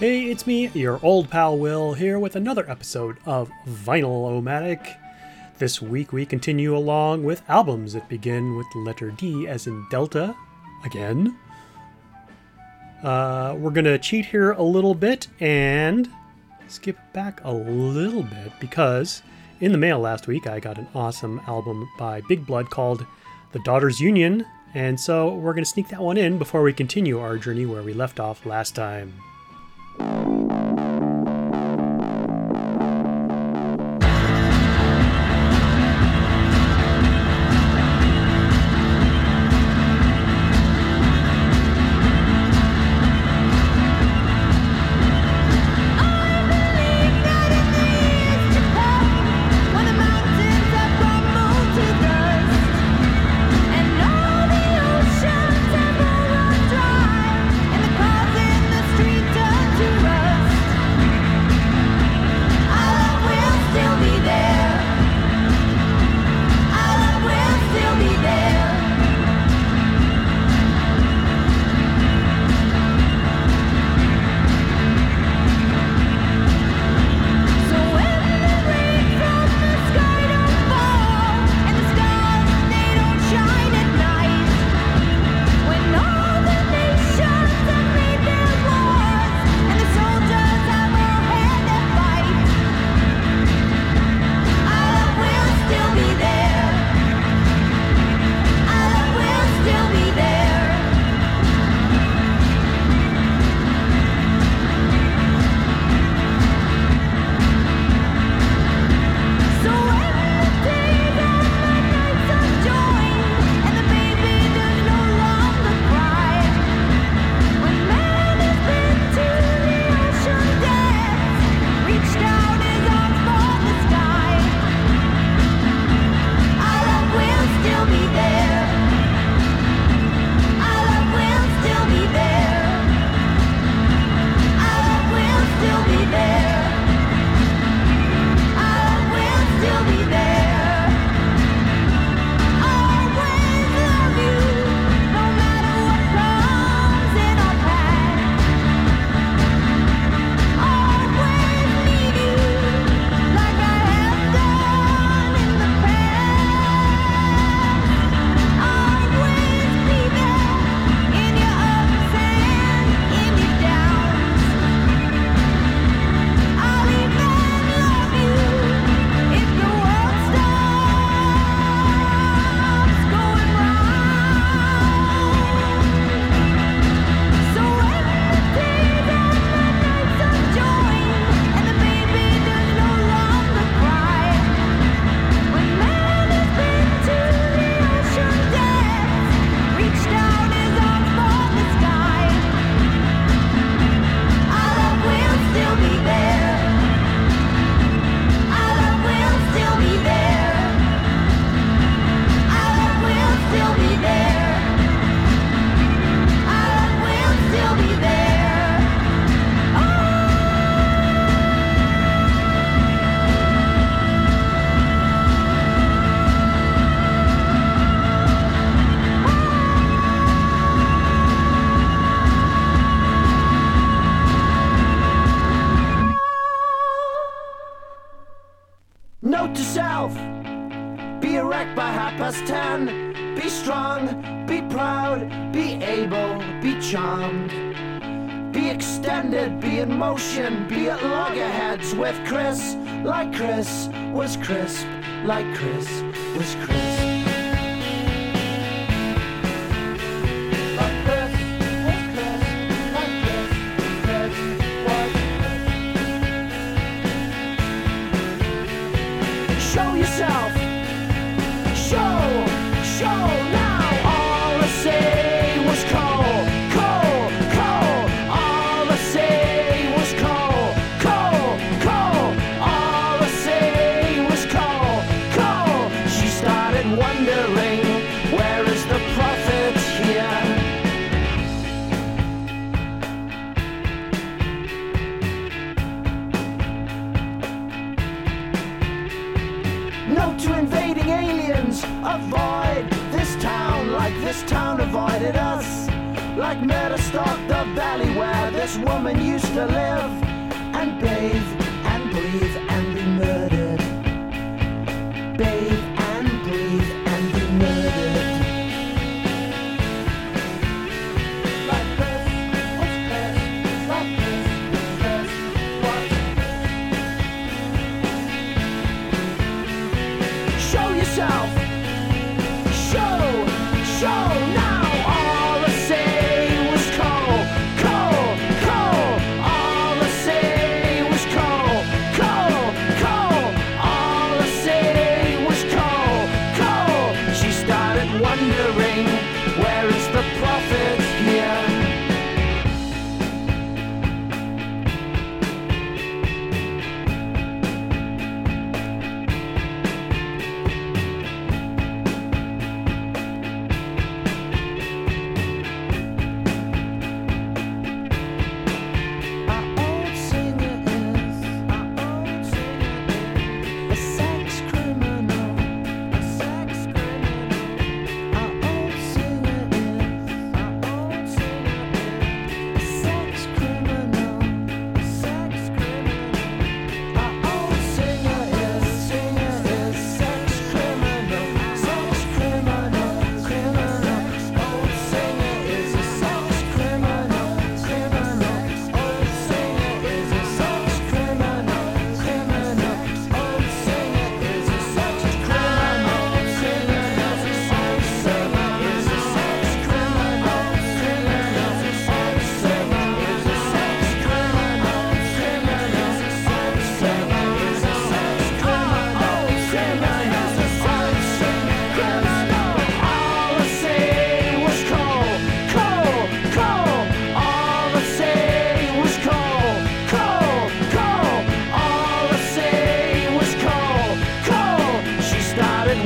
Hey, it's me, your old pal Will, here with another episode of Vinyl-O-Matic. This week we continue along with albums that begin with letter D as in Delta, again. Uh, we're gonna cheat here a little bit and skip back a little bit because in the mail last week I got an awesome album by Big Blood called The Daughters Union, and so we're gonna sneak that one in before we continue our journey where we left off last time. ocean, be at loggerheads with Chris, like Chris was crisp, like Chris was crisp. Yourself.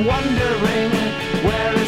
Wondering, where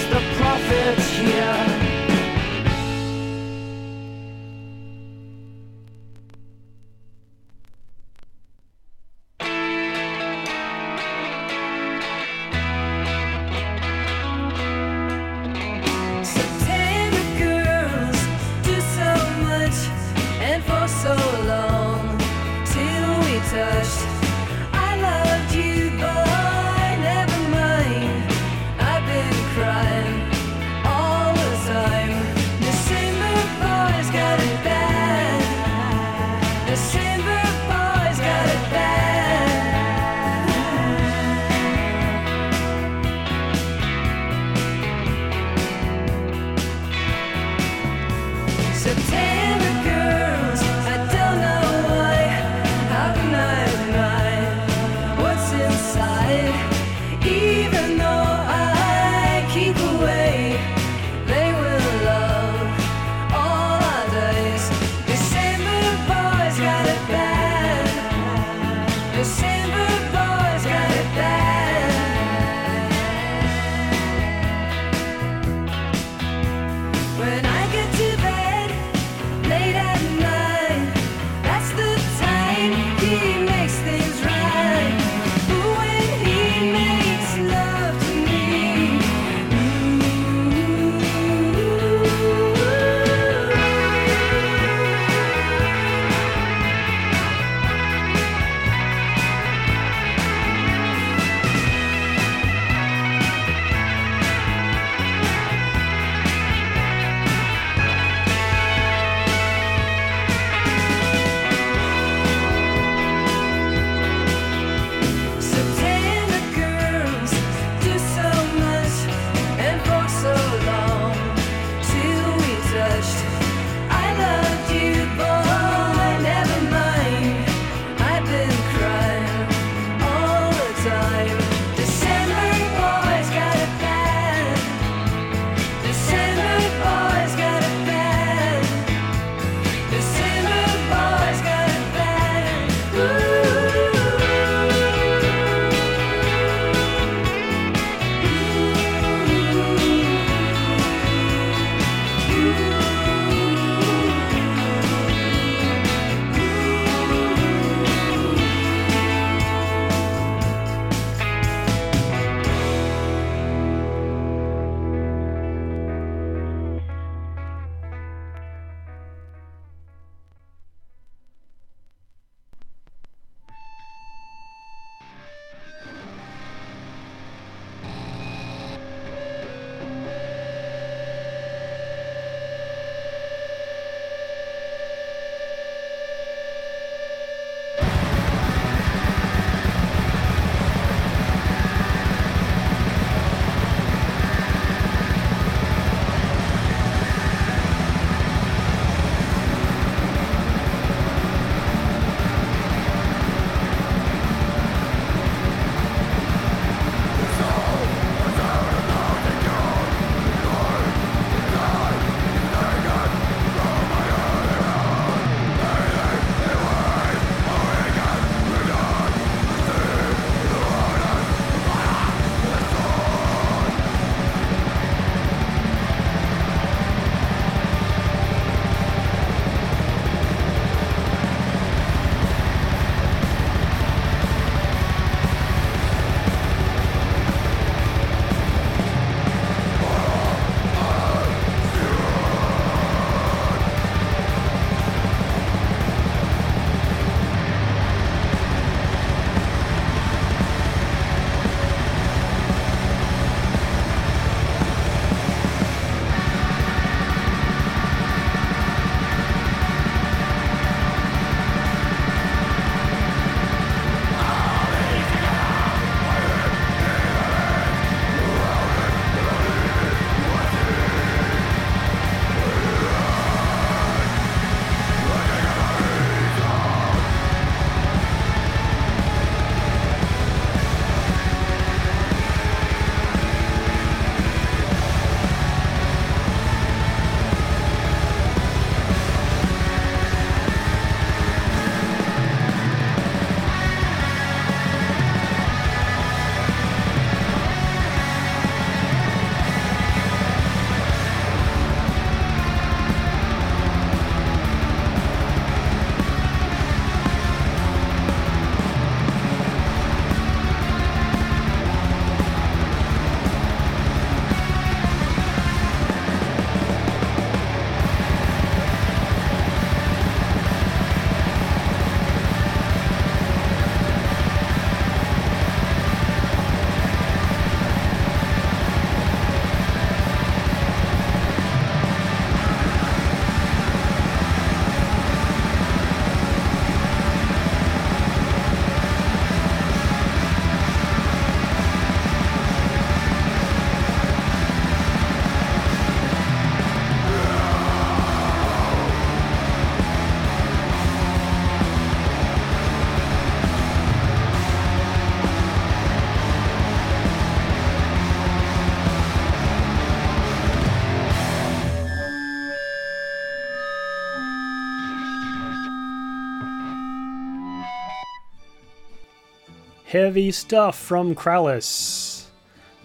Heavy stuff from Krallice.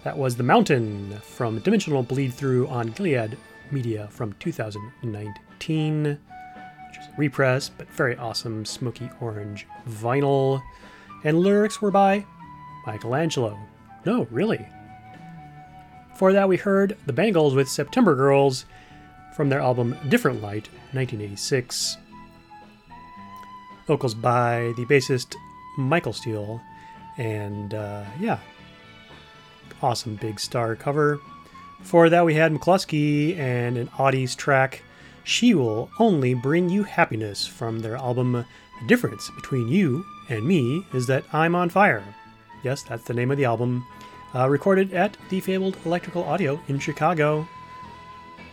That was The Mountain from Dimensional Bleed Through on Gilead Media from 2019, which is a repress, but very awesome smoky orange vinyl. And lyrics were by Michelangelo. No, really. For that, we heard The Bangles with September Girls from their album Different Light, 1986. Vocals by the bassist Michael Steele. And uh, yeah, awesome big star cover. Before that, we had Mclusky and an Audie's track, She Will Only Bring You Happiness, from their album The Difference Between You and Me is That I'm on Fire. Yes, that's the name of the album. Uh, recorded at the Fabled Electrical Audio in Chicago.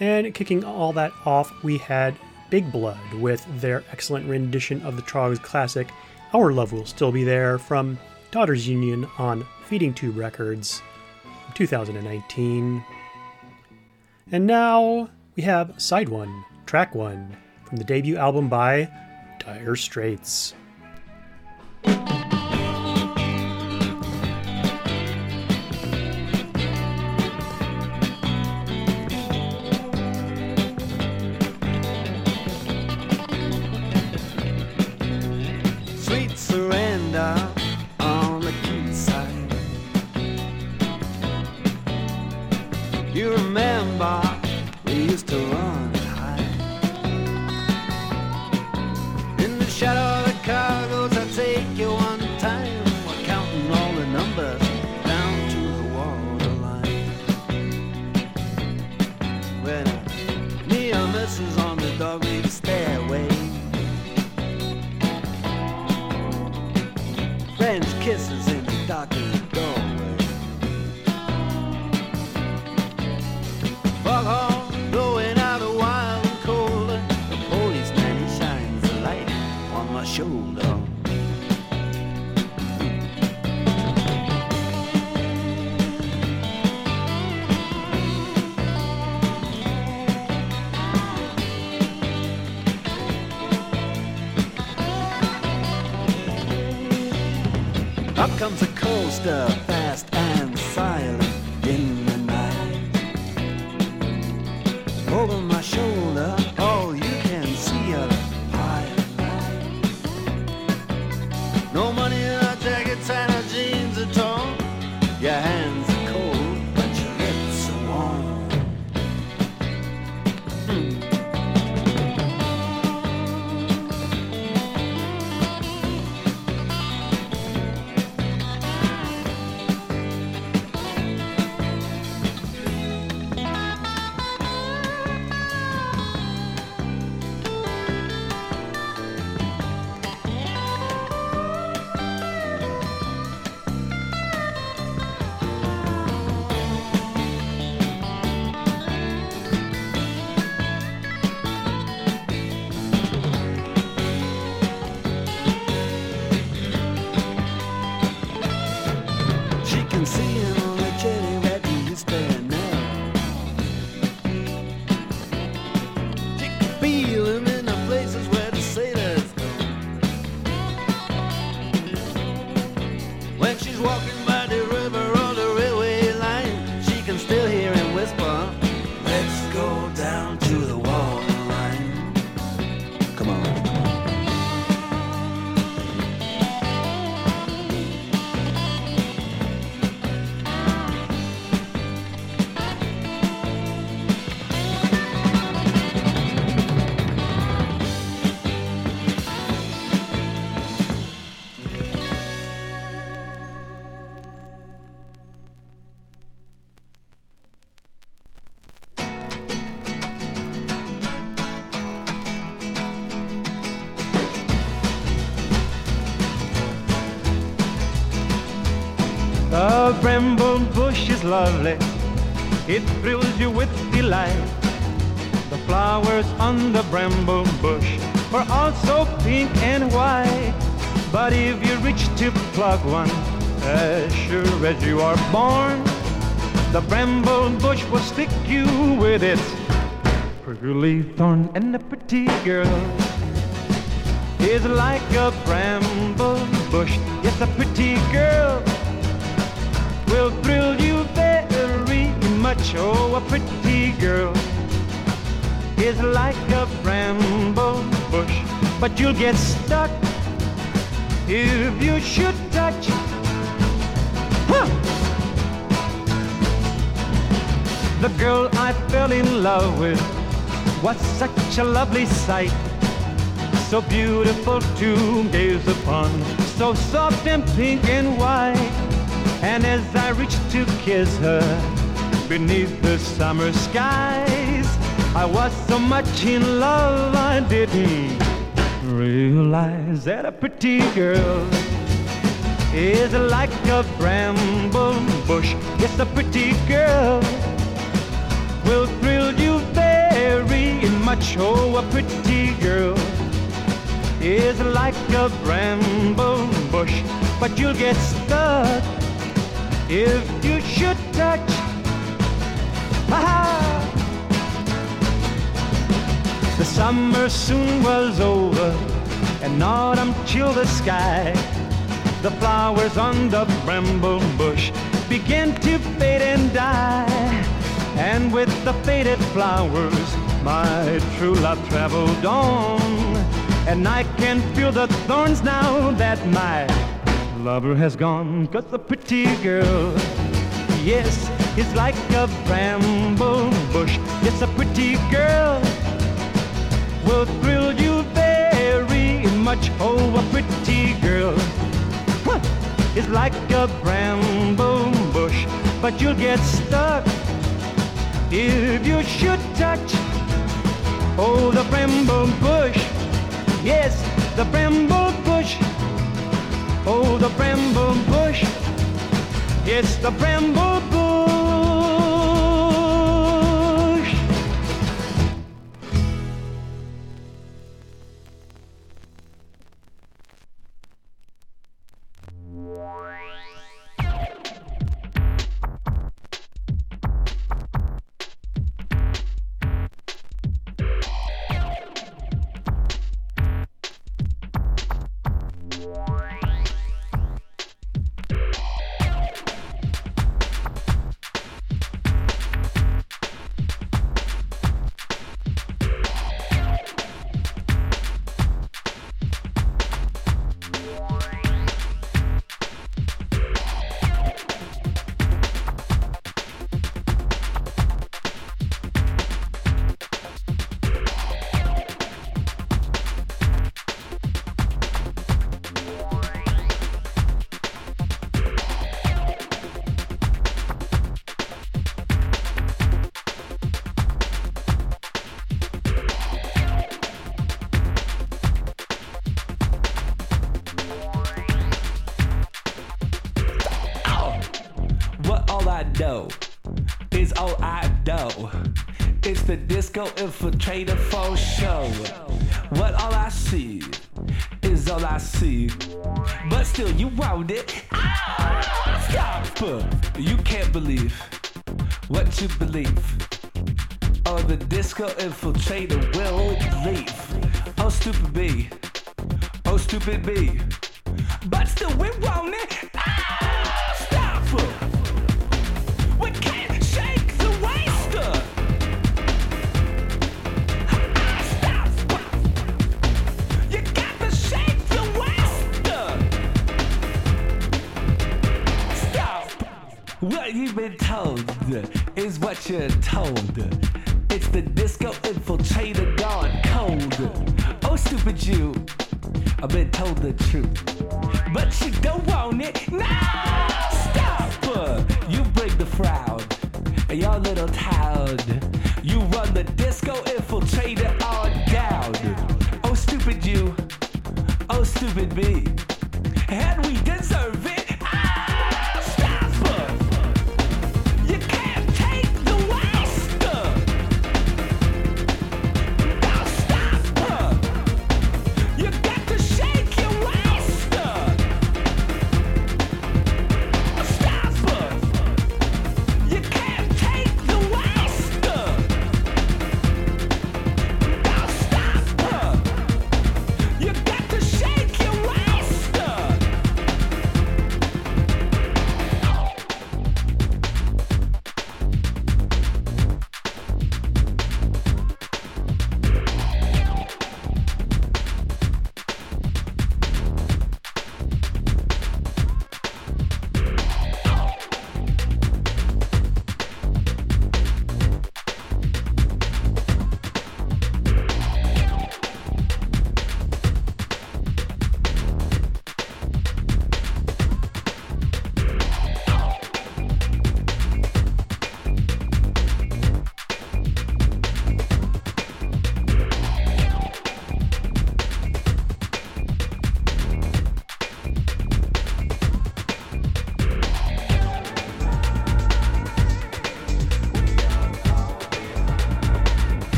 And kicking all that off, we had Big Blood with their excellent rendition of the Troggs classic Our Love Will Still Be There from Daughters Union on Feeding Tube Records 2019. And now we have Side 1, Track 1 from the debut album by Dire Straits. Bush is lovely, it thrills you with delight. The flowers on the bramble bush are also pink and white. But if you reach to pluck one, as sure as you are born, the bramble bush will stick you with its prickly thorn. And a pretty girl is like a bramble bush. Yes, a pretty girl will thrill you very much. Oh, a pretty girl is like a bramble bush, but you'll get stuck if you should touch. Huh. The girl I fell in love with was such a lovely sight, so beautiful to gaze upon, so soft and pink and white. And as I reached to kiss her beneath the summer skies, I was so much in love I didn't realize that a pretty girl is like a bramble bush. Yes, a pretty girl will thrill you very much. Oh, a pretty girl is like a bramble bush, but you'll get stuck if you should touch. Ha! The summer soon was over, and autumn chilled the sky. The flowers on the bramble bush began to fade and die. And with the faded flowers, my true love traveled on. And I can feel the thorns now that my lover has gone. Cause the pretty girl, yes, is like a bramble bush. It's a pretty girl will thrill you very much. Oh, a pretty girl huh, is like a bramble bush, but you'll get stuck if you should touch. Oh, the bramble bush, yes, the bramble bush. Oh, the bramble bush, it's the bramble I know is all I know. It's the disco infiltrator for show. What all I see is all I see. But still, you want it. Ah, Stop! You can't believe what you believe. Oh, the disco infiltrator will leave. Oh, stupid B. Oh, stupid B. But still, we want it. You've been told is what you're told. It's the disco infiltrator gone cold. Oh, stupid you. I've been told the truth. But you don't want it. No! Stop! You bring the frown. And your little town. You run the disco infiltrator on down. Oh, stupid you. Oh, stupid me.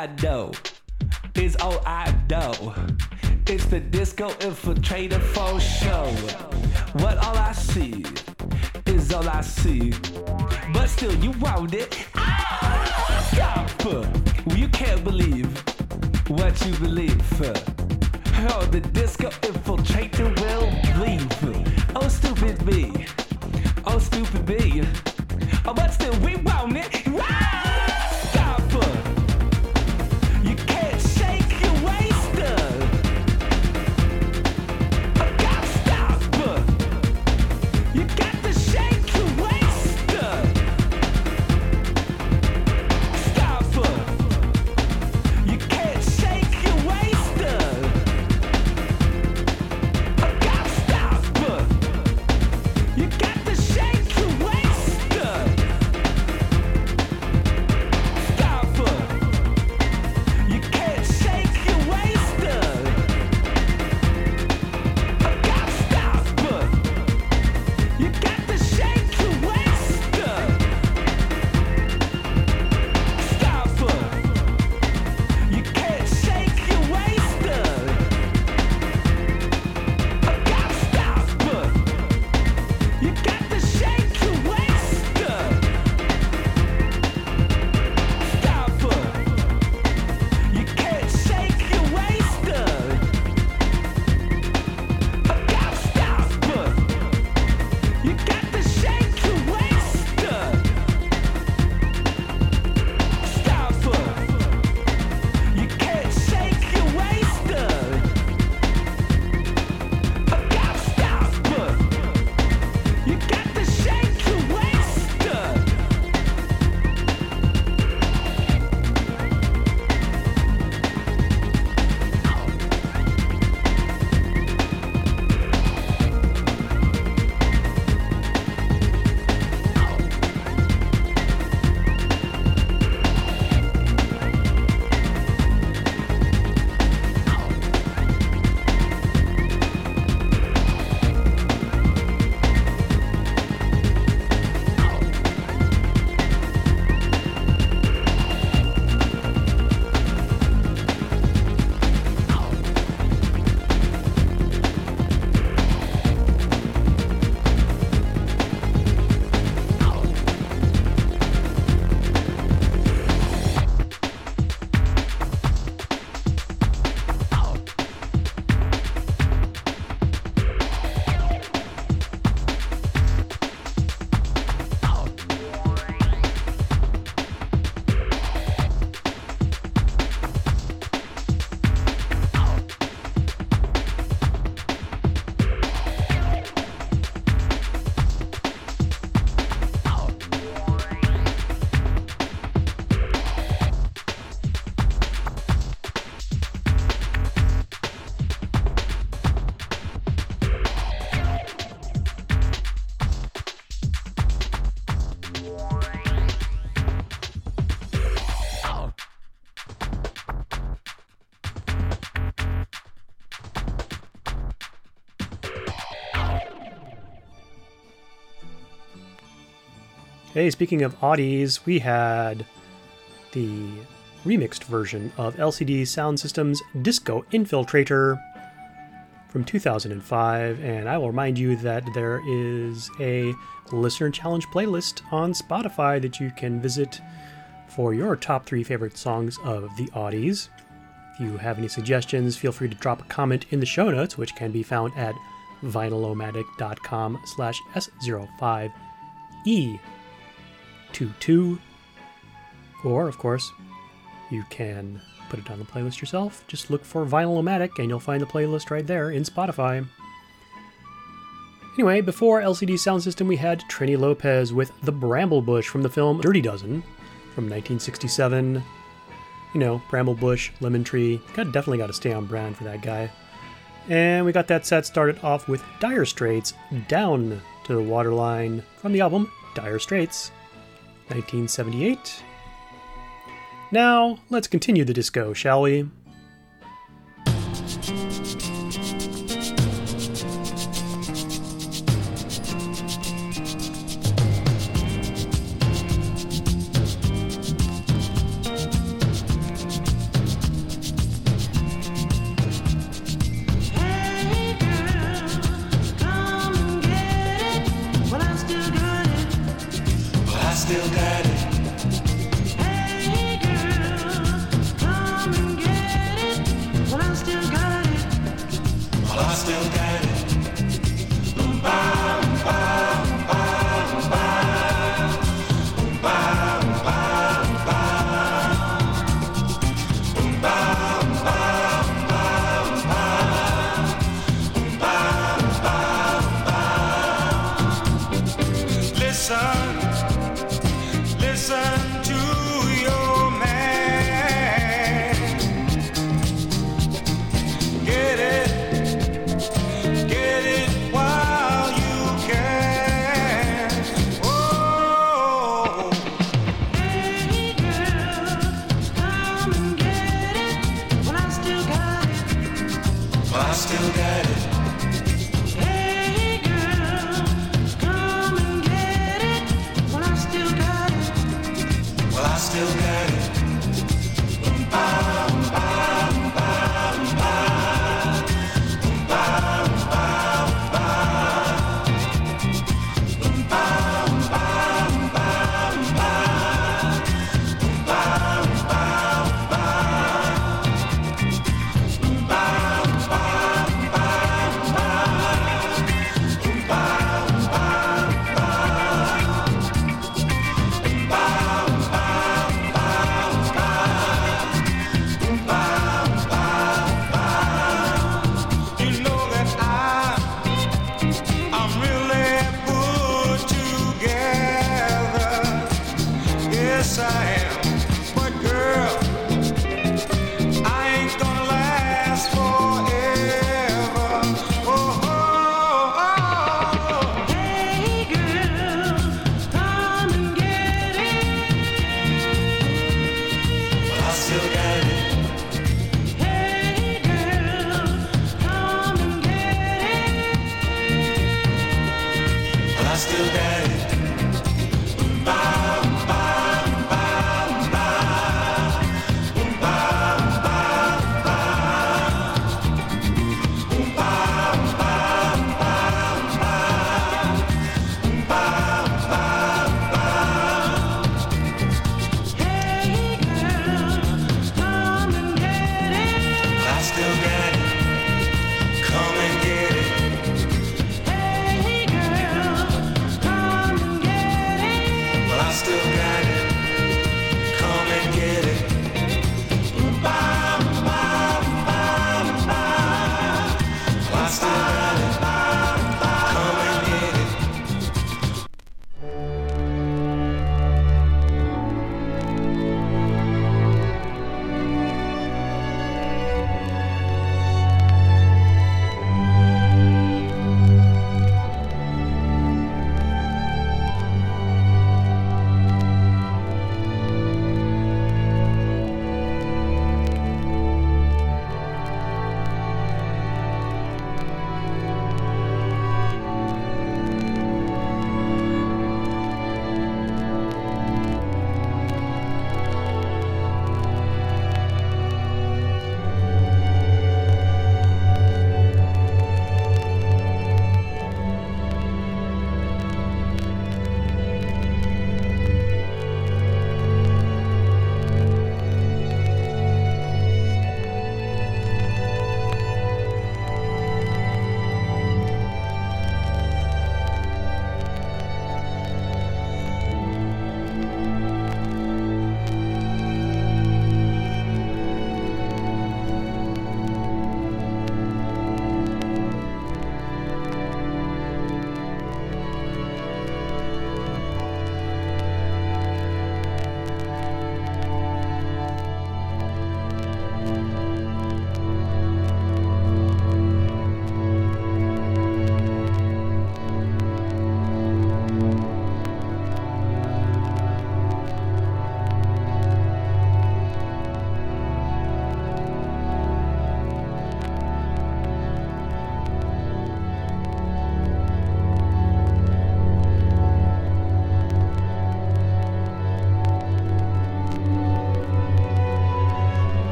I know. Is all I know. It's the disco infiltrator for show. What all I see is all I see. But still, you want it. Ah, Hey, speaking of Audis, we had the remixed version of LCD Sound System's Disco Infiltrator from 2005, and I will remind you that there is a listener challenge playlist on Spotify that you can visit for your top three favorite songs of the Audis. If you have any suggestions, feel free to drop a comment in the show notes, which can be found at vinylomatic.com slash S05E22. Or, of course, you can put it on the playlist yourself. Just look for Vinylomatic and you'll find the playlist right there in Spotify. Anyway, before LCD Sound System, we had Trini Lopez with The Bramble Bush from the film Dirty Dozen from 1967. You know, Bramble Bush, Lemon Tree. Got, definitely got to stay on brand for that guy. And we got that set started off with Dire Straits, Down to the Waterline from the album Dire Straits, 1978. Now, let's continue the disco, shall we?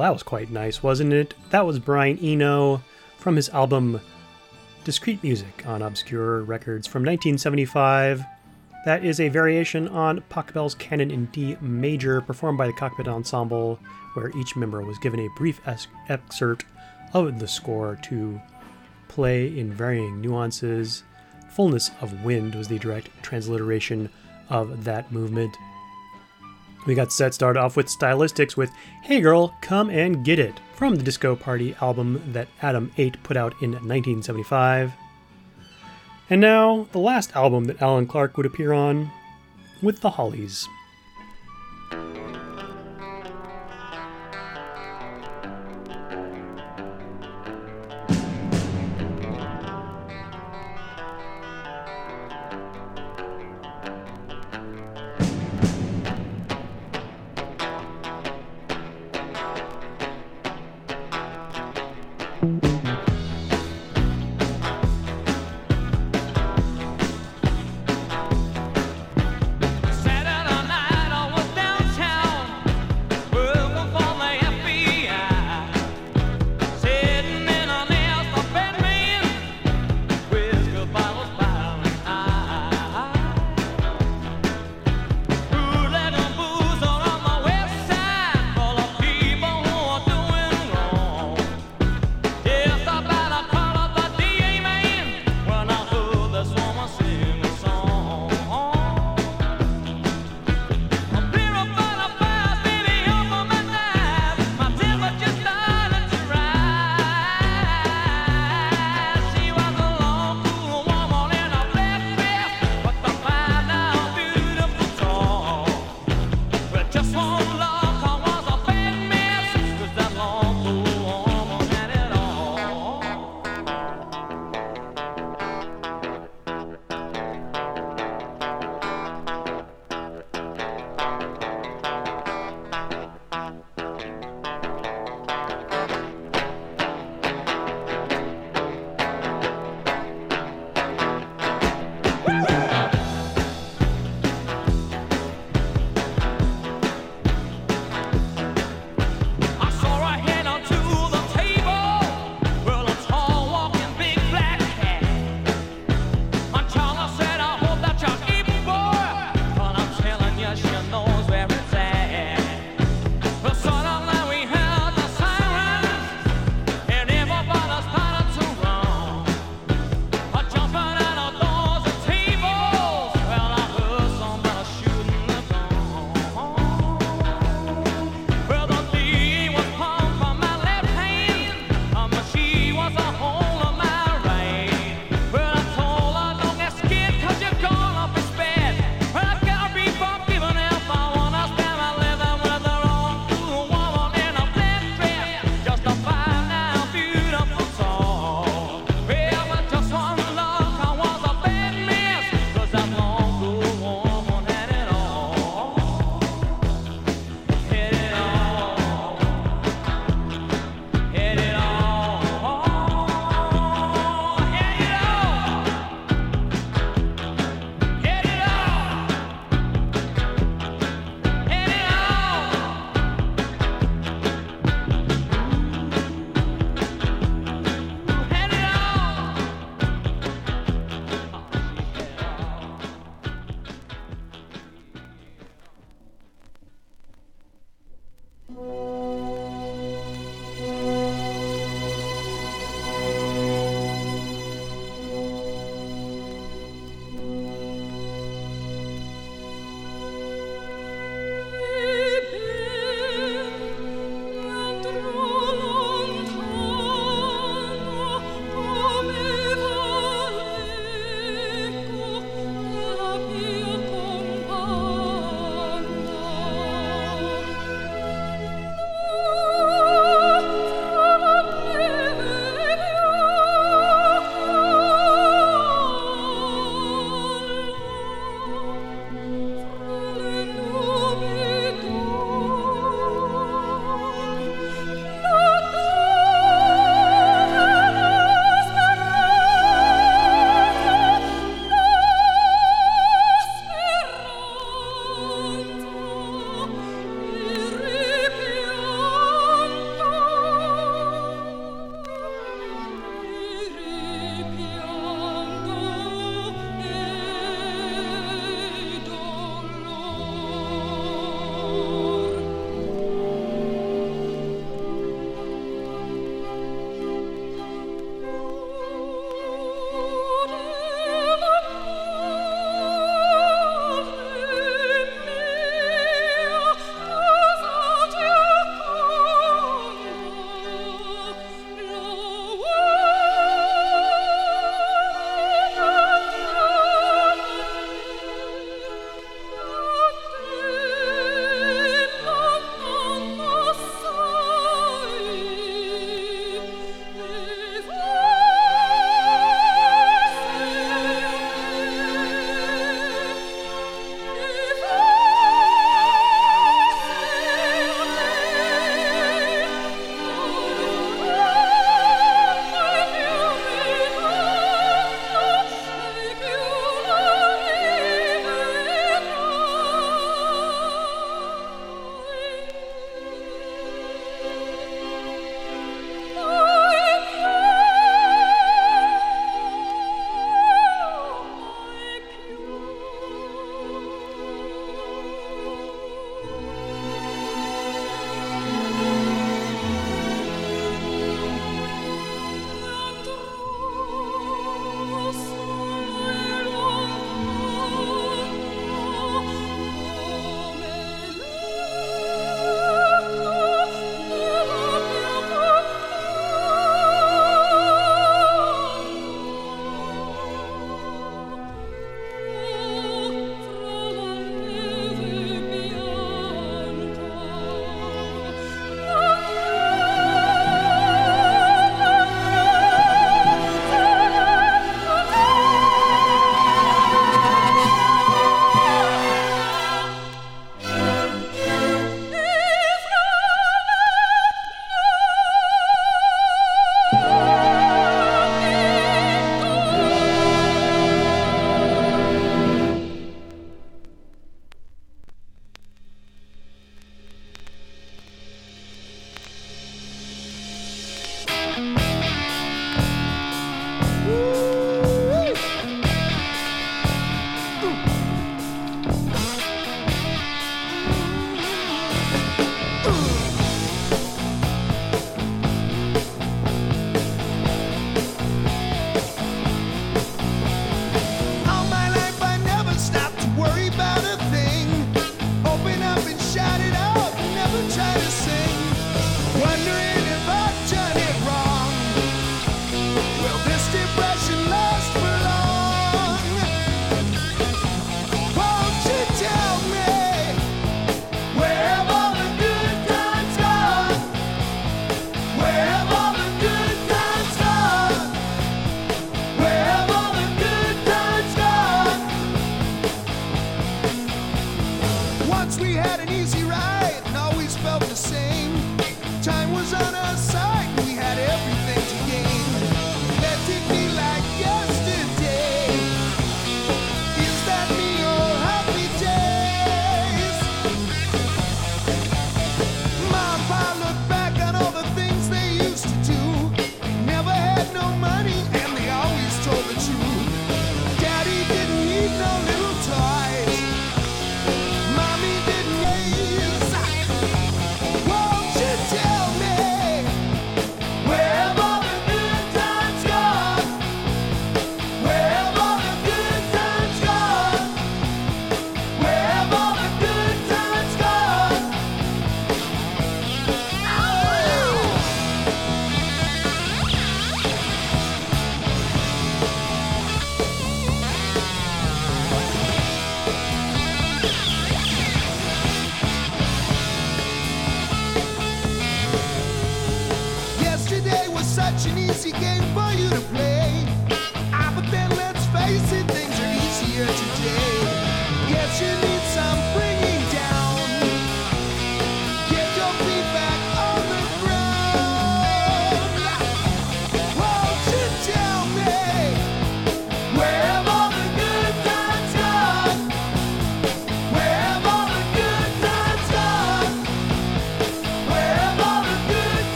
That was quite nice, wasn't it? That was Brian Eno from his album Discreet Music on Obscure Records from 1975. That is a variation on Pachelbel's Canon in D major, performed by the Cockpit Ensemble, where each member was given a brief excerpt of the score to play in varying nuances. Fullness of Wind was the direct transliteration of that movement. We got set started off with Stylistics with Hey Girl, Come and Get It from the Disco Party album that Adam 8 put out in 1975. And now, the last album that Allan Clarke would appear on with the Hollies.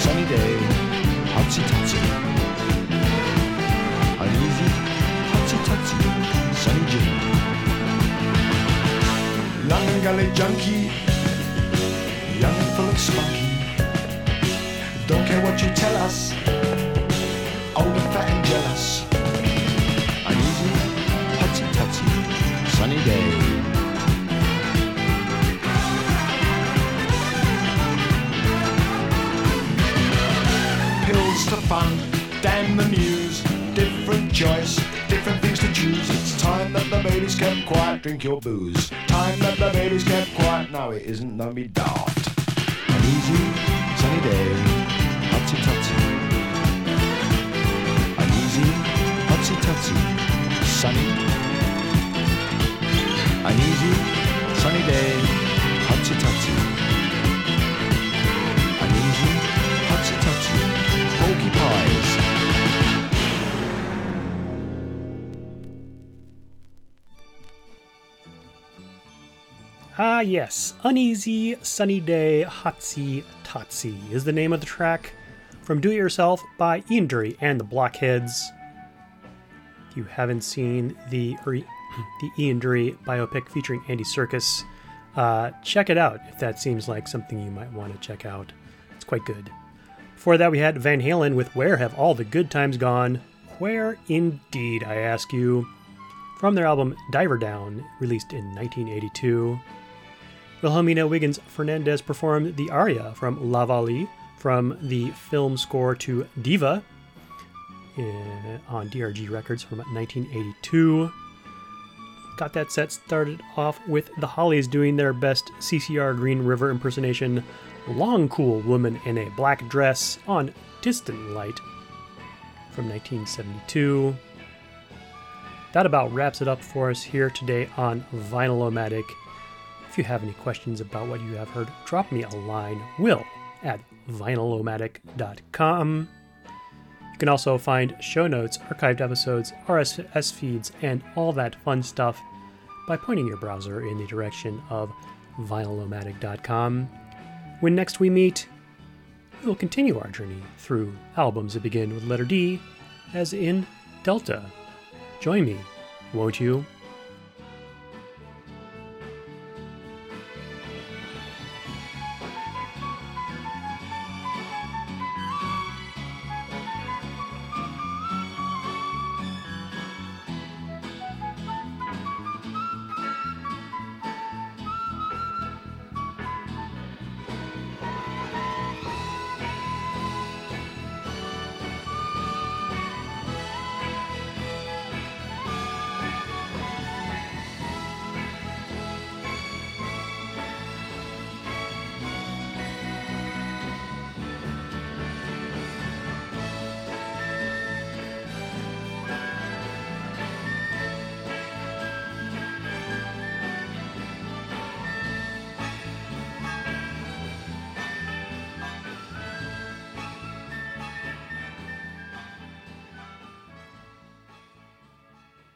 Sunny day, hutsy tutsy. An easy, hutsy tutsy, sunny June. London Gully junkie, young and full of spunky. Don't care what you tell us, old and fat and jealous. An easy, hutsy tutsy, sunny day. Fun, damn the news, different choice, different things to choose. It's time that the babies kept quiet, drink your booze. Time that the babies kept quiet, no it isn't, don't be daft. An easy, sunny day, hutsy tutsy. An easy, hutsy tutsy, sunny. An easy, sunny day, hutsy tutsy. Ah, yes. Uneasy Sunny Day Hotsy Totsy is the name of the track from Do It Yourself by Ian Dury and the Blockheads. If you haven't seen the the Ian Dury biopic featuring Andy Serkis, uh, check it out if that seems like something you might want to check out. It's quite good. Before that, we had Van Halen with Where Have All the Good Times Gone? Where indeed, I ask you? From their album Diver Down, released in 1982. Wilhelmina Wiggins Fernandez performed the aria from La Wally from the film score to Diva uh, on DRG Records from 1982. Got that set started off with the Hollies doing their best CCR Green River impersonation, Long Cool Woman in a Black Dress on Distant Light from 1972. That about wraps it up for us here today on Vinyl-O-Matic. If you have any questions about what you have heard, drop me a line, will at vinylomatic.com. You can also find show notes, archived episodes, RSS feeds, and all that fun stuff by pointing your browser in the direction of vinylomatic.com. When next we meet, we'll continue our journey through albums that begin with letter D, as in Delta. Join me, won't you?